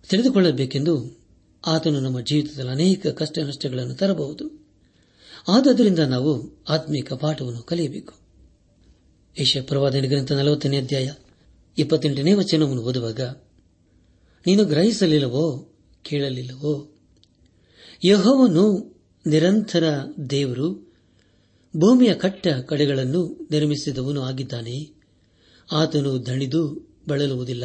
ತಿಳಿದುಕೊಳ್ಳಬೇಕೆಂದು ಆತನು ನಮ್ಮ ಜೀವಿತದಲ್ಲಿ ಅನೇಕ ಕಷ್ಟ ನಷ್ಟಗಳನ್ನು ತರಬಹುದು. ಆದ್ದರಿಂದ ನಾವು ಆತ್ಮೀಕ ಪಾಠವನ್ನು ಕಲಿಯಬೇಕು. ಏಷ್ಯಾ ಪ್ರವಾದನ ಗ್ರಂಥ ನಲವತ್ತನೇ ಅಧ್ಯಾಯ ಇಪ್ಪತ್ತೆಂಟನೇ ವಚನವನ್ನು ಓದುವಾಗ, ನೀನು ಗ್ರಹಿಸಲಿಲ್ಲವೋ ಕೇಳಲಿಲ್ಲವೋ ಯಹೋವನು ನಿರಂತರ ದೇವರು, ಭೂಮಿಯ ಕಟ್ಟ ಕಡೆಗಳನ್ನು ನಿರ್ಮಿಸಿದವನು ಆಗಿದ್ದಾನೆ. ಆತನು ದಣಿದು ಬಳಲುವುದಿಲ್ಲ.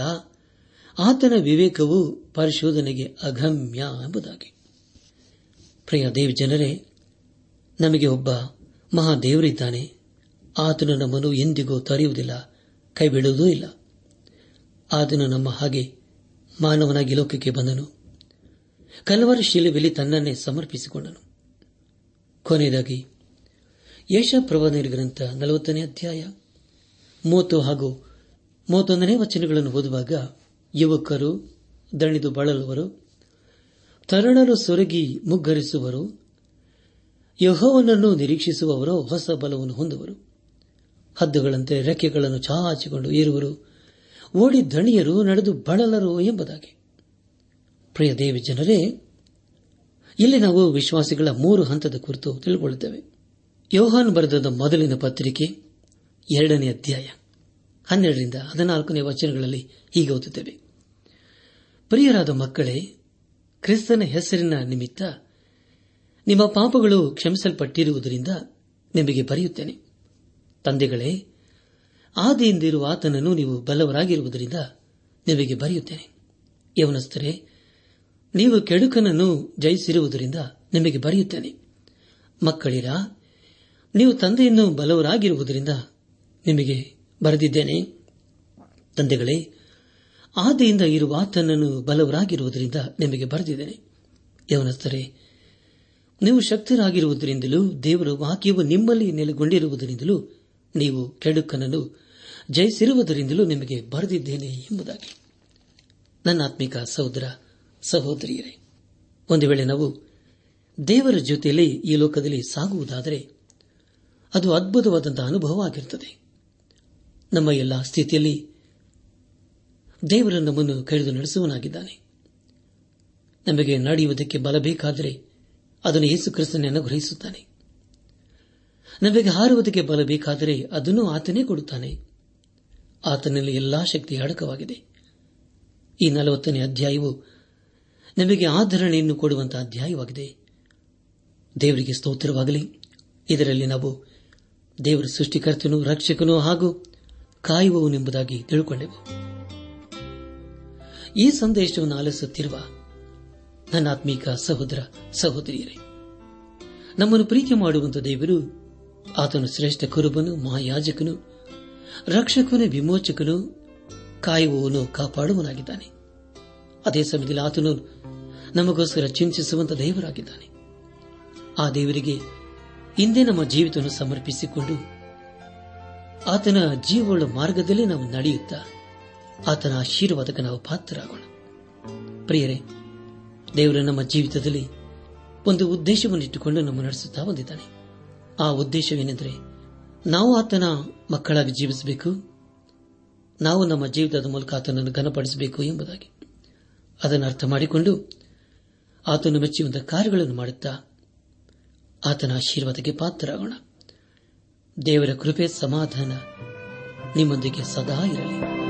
ಆತನ ವಿವೇಕವು ಪರಿಶೋಧನೆಗೆ ಅಗಮ್ಯ ಎಂಬುದಾಗಿ. ಪ್ರಿಯ ದೇವ್ ಜನರೇ, ನಮಗೆ ಒಬ್ಬ ಮಹಾದೇವರಿದ್ದಾನೆ ಆತನು ನಮ್ಮನ್ನು ಎಂದಿಗೂ ತೊರೆಯುವುದಿಲ್ಲ ಕೈಬಿಡುವುದೂ ಇಲ್ಲ. ಆತನು ನಮ್ಮ ಹಾಗೆ ಮಾನವನಾಗಿ ಲೋಕಕ್ಕೆ ಬಂದನು. ಕಲವರ ಶಿಲುಬೆಲಿ ತನ್ನನ್ನೇ ಸಮರ್ಪಿಸಿಕೊಂಡನು. ಕೊನೆಯದಾಗಿ ಯಶ ಗ್ರಂಥ ನಲವತ್ತನೇ ಅಧ್ಯಾಯ. ಮೂವತ್ತು ಹಾಗೂ ಮೂವತ್ತೊಂದನೇ ವಚನಗಳನ್ನು ಓದುವಾಗ ಯುವಕರು, ದಣಿದು ಬಳಲುವರು, ತರುಣರು ಸೊರಗಿ ಮುಗ್ಗರಿಸುವರು, ಯಹೋವನನ್ನು ನಿರೀಕ್ಷಿಸುವವರು ಹೊಸ ಬಲವನ್ನು ಹೊಂದುವರು. ಹದ್ದುಗಳಂತೆ ರೆಕ್ಕೆಗಳನ್ನು ಚಾಚಿಕೊಂಡು ಏರುವರು, ಓಡಿ ದಣಿಯರು ನಡೆದು ಬಳಲರು ಎಂಬುದಾಗಿ. ಪ್ರಿಯ ದೇವಿ ಜನರೇ, ಇಲ್ಲಿ ನಾವು ವಿಶ್ವಾಸಿಗಳ ಮೂರು ಹಂತದ ಕುರಿತು ತಿಳಿದುಕೊಳ್ಳುತ್ತೇವೆ ಯೋಹಾನ್ ಬರೆದ ಮೊದಲಿನ ಪತ್ರಿಕೆ ಎರಡನೇ ಅಧ್ಯಾಯ ಹನ್ನೆರಡರಿಂದ ಹದಿನಾಲ್ಕನೇ ವಚನಗಳಲ್ಲಿ ಹೀಗೆ ಓದುತ್ತೇವೆ. ಪ್ರಿಯರಾದ ಮಕ್ಕಳೇ, ಕ್ರಿಸ್ತನ ಹೆಸರಿನ ನಿಮಿತ್ತ ನಿಮ್ಮ ಪಾಪಗಳು ಕ್ಷಮಿಸಲ್ಪಟ್ಟಿರುವುದರಿಂದ ನಿಮಗೆ ಬರೆಯುತ್ತೇನೆ. ತಂದೆಗಳೇ, ಆದಿಯಿಂದಿರುವ ಆತನನ್ನು ನೀವು ಬಲವರಾಗಿರುವುದರಿಂದ ನಿಮಗೆ ಬರೆಯುತ್ತೇನೆ. ಯವನಸ್ಥರೇ ನೀವು ಕೆಡುಕನನ್ನು ಜಯಿಸಿರುವುದರಿಂದ ನಿಮಗೆ ಬರೆಯುತ್ತೇನೆ. ಮಕ್ಕಳಿರ, ನೀವು ತಂದೆಯನ್ನು ಬಲವರಾಗಿರುವುದರಿಂದ ನಿಮಗೆ ಬರೆದಿದ್ದೇನೆ. ತಂದೆಗಳೇ, ಆದಿಯಿಂದ ಇರುವ ಆತನನ್ನು ಬಲವರಾಗಿರುವುದರಿಂದ ನಿಮಗೆ ಬರೆದಿದ್ದೇನೆ. ಯವನಸ್ಥರೇ, ನೀವು ಶಕ್ತರಾಗಿರುವುದರಿಂದಲೂ, ದೇವರ ವಾಕ್ಯವು ನಿಮ್ಮಲ್ಲಿ ನೆಲೆಗೊಂಡಿರುವುದರಿಂದಲೂ, ನೀವು ಕೆಡುಕನನ್ನು ಜಯಿಸಿರುವುದರಿಂದಲೂ ನಿಮಗೆ ಬರೆದಿದ್ದೇನೆ ಎಂಬುದಾಗಿ. ನನ್ನ ಆತ್ಮಿಕ ಸಹೋದರ ಸಹೋದರಿಯರೇ, ಒಂದು ವೇಳೆ ನಾವು ದೇವರ ಜೊತೆಯಲ್ಲಿ ಈ ಲೋಕದಲ್ಲಿ ಸಾಗುವುದಾದರೆ ಅದು ಅದ್ಭುತವಾದಂತಹ ಅನುಭವ ಆಗಿರುತ್ತದೆ. ನಮ್ಮ ಎಲ್ಲ ಸ್ಥಿತಿಯಲ್ಲಿ ದೇವರ ನಮ್ಮನ್ನು ಕರೆದು ನಡೆಸುವನಾಗಿದ್ದಾನೆ ನಮಗೆ ನಡೆಯುವುದಕ್ಕೆ ಬಲ ಬೇಕಾದರೆ ಅದನ್ನು ಯೇಸು ಕ್ರಿಸ್ತನೇ ಗ್ರಹಿಸುತ್ತಾನೆ ನಮಗೆ ಹಾರುವುದಕ್ಕೆ ಬಲ ಬೇಕಾದರೆ ಅದನ್ನು ಆತನೇ ಕೊಡುತ್ತಾನೆ. ಆತನಲ್ಲಿ ಎಲ್ಲಾ ಶಕ್ತಿ ಅಡಕವಾಗಿದೆ. ಈ ನಲವತ್ತನೇ ಅಧ್ಯಾಯವು ನಮಗೆ ಆಧರಣೆಯನ್ನು ಕೊಡುವಂತಹ ಅಧ್ಯಾಯವಾಗಿದೆ. ದೇವರಿಗೆ ಸ್ತೋತ್ರವಾಗಲಿ. ಇದರಲ್ಲಿ ನಾವು ದೇವರ ಸೃಷ್ಟಿಕರ್ತನು, ರಕ್ಷಕನು ಹಾಗೂ ಕಾಯುವವನೆಂಬುದಾಗಿ ತಿಳುಕೊಂಡೆವು. ಈ ಸಂದೇಶವನ್ನು ಆಲಿಸುತ್ತಿರುವ ನನ್ನ ಆತ್ಮೀಕ ಸಹೋದರ ಸಹೋದರಿಯರೇ, ನಮ್ಮನ್ನು ಪ್ರೀತಿ ಮಾಡುವಂತಹ ದೇವರು ಆತನು ಶ್ರೇಷ್ಠ ಕುರುಬನು, ಮಹಾಯಾಜಕನು, ರಕ್ಷಕನು, ವಿಮೋಚಕನು, ಕಾಯುವವನು ಕಾಪಾಡುವನಾಗಿದ್ದಾನೆ ಅದೇ ಸಮಯದಲ್ಲಿ ಆತನು ನಮಗೋಸ್ಕರ ಚಿಂತಿಸುವಂತ ದೇವರಾಗಿದ್ದಾನೆ. ಆ ದೇವರಿಗೆ ಹಿಂದೆ ನಮ್ಮ ಜೀವಿತವನ್ನು ಸಮರ್ಪಿಸಿಕೊಂಡು ಆತನ ಜೀವಗಳ ಮಾರ್ಗದಲ್ಲಿ ನಾವು ನಡೆಯುತ್ತಾ ಆತನ ಆಶೀರ್ವಾದಕ್ಕೆ ನಾವು ಪಾತ್ರರಾಗೋಣ. ಪ್ರಿಯರೇ, ದೇವರು ನಮ್ಮ ಜೀವಿತದಲ್ಲಿ ಒಂದು ಉದ್ದೇಶವನ್ನು ಇಟ್ಟುಕೊಂಡು ನಮ್ಮ ನಡೆಸುತ್ತಾ ಬಂದಿದ್ದಾನೆ. ಆ ಉದ್ದೇಶವೇನೆಂದರೆ ನಾವು ಆತನ ಮಕ್ಕಳಾಗಿ ಜೀವಿಸಬೇಕು, ನಾವು ನಮ್ಮ ಜೀವಿತದ ಮೂಲಕ ಆತನನ್ನು ಘನಪಡಿಸಬೇಕು ಎಂಬುದಾಗಿ. ಅದನ್ನು ಅರ್ಥ ಮಾಡಿಕೊಂಡು ಆತನು ಮೆಚ್ಚುವಂಥ ಕಾರ್ಯಗಳನ್ನು ಮಾಡುತ್ತಾ ಆತನ ಆಶೀರ್ವಾದಕ್ಕೆ ಪಾತ್ರರಾಗೋಣ. ದೇವರ ಕೃಪೆ, ಸಮಾಧಾನ ನಿಮ್ಮೊಂದಿಗೆ ಸದಾ ಇರಲಿ.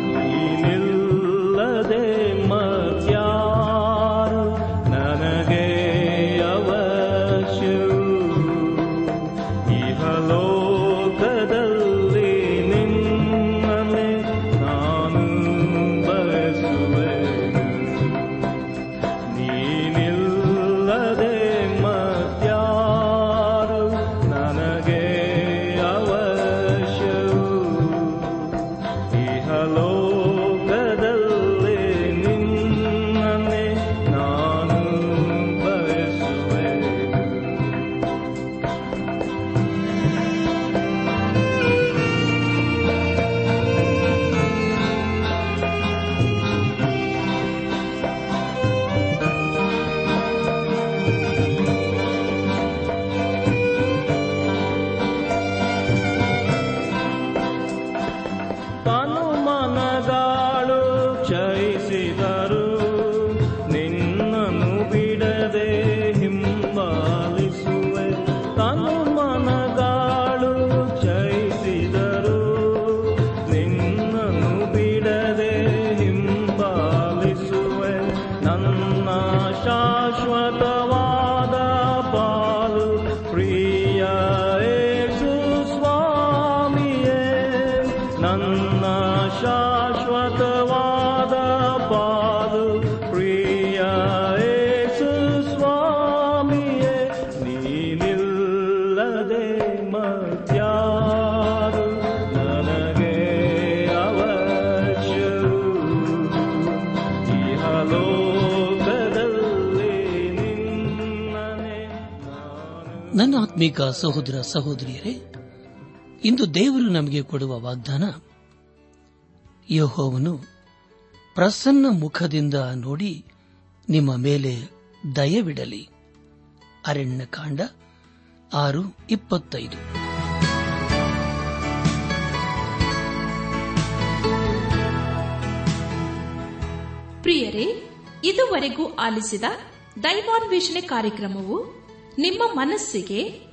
ಕ್ಷಯಿಸಿದರು ನಿನ್ನನ್ನು ಆತ್ಮೀಕ ಸಹೋದರ ಸಹೋದರಿಯರೇ, ಇಂದು ದೇವರು ನಮಗೆ ಕೊಡುವ ವಾಗ್ದಾನ, ಯಹೋವನು ಪ್ರಸನ್ನ ಮುಖದಿಂದ ನೋಡಿ ನಿಮ್ಮ ಮೇಲೆ ದಯವಿಡಲಿ. ಅರಣ್ಯಕಾಂಡ ಆರು, ಇಪ್ಪತ್ತೈದು. ಪ್ರಿಯರೇ, ಇದುವರೆಗೂ ಆಲಿಸಿದ ದೈವಾನ್ವೇಷಣೆ ಕಾರ್ಯಕ್ರಮವು ನಿಮ್ಮ ಮನಸ್ಸಿಗೆ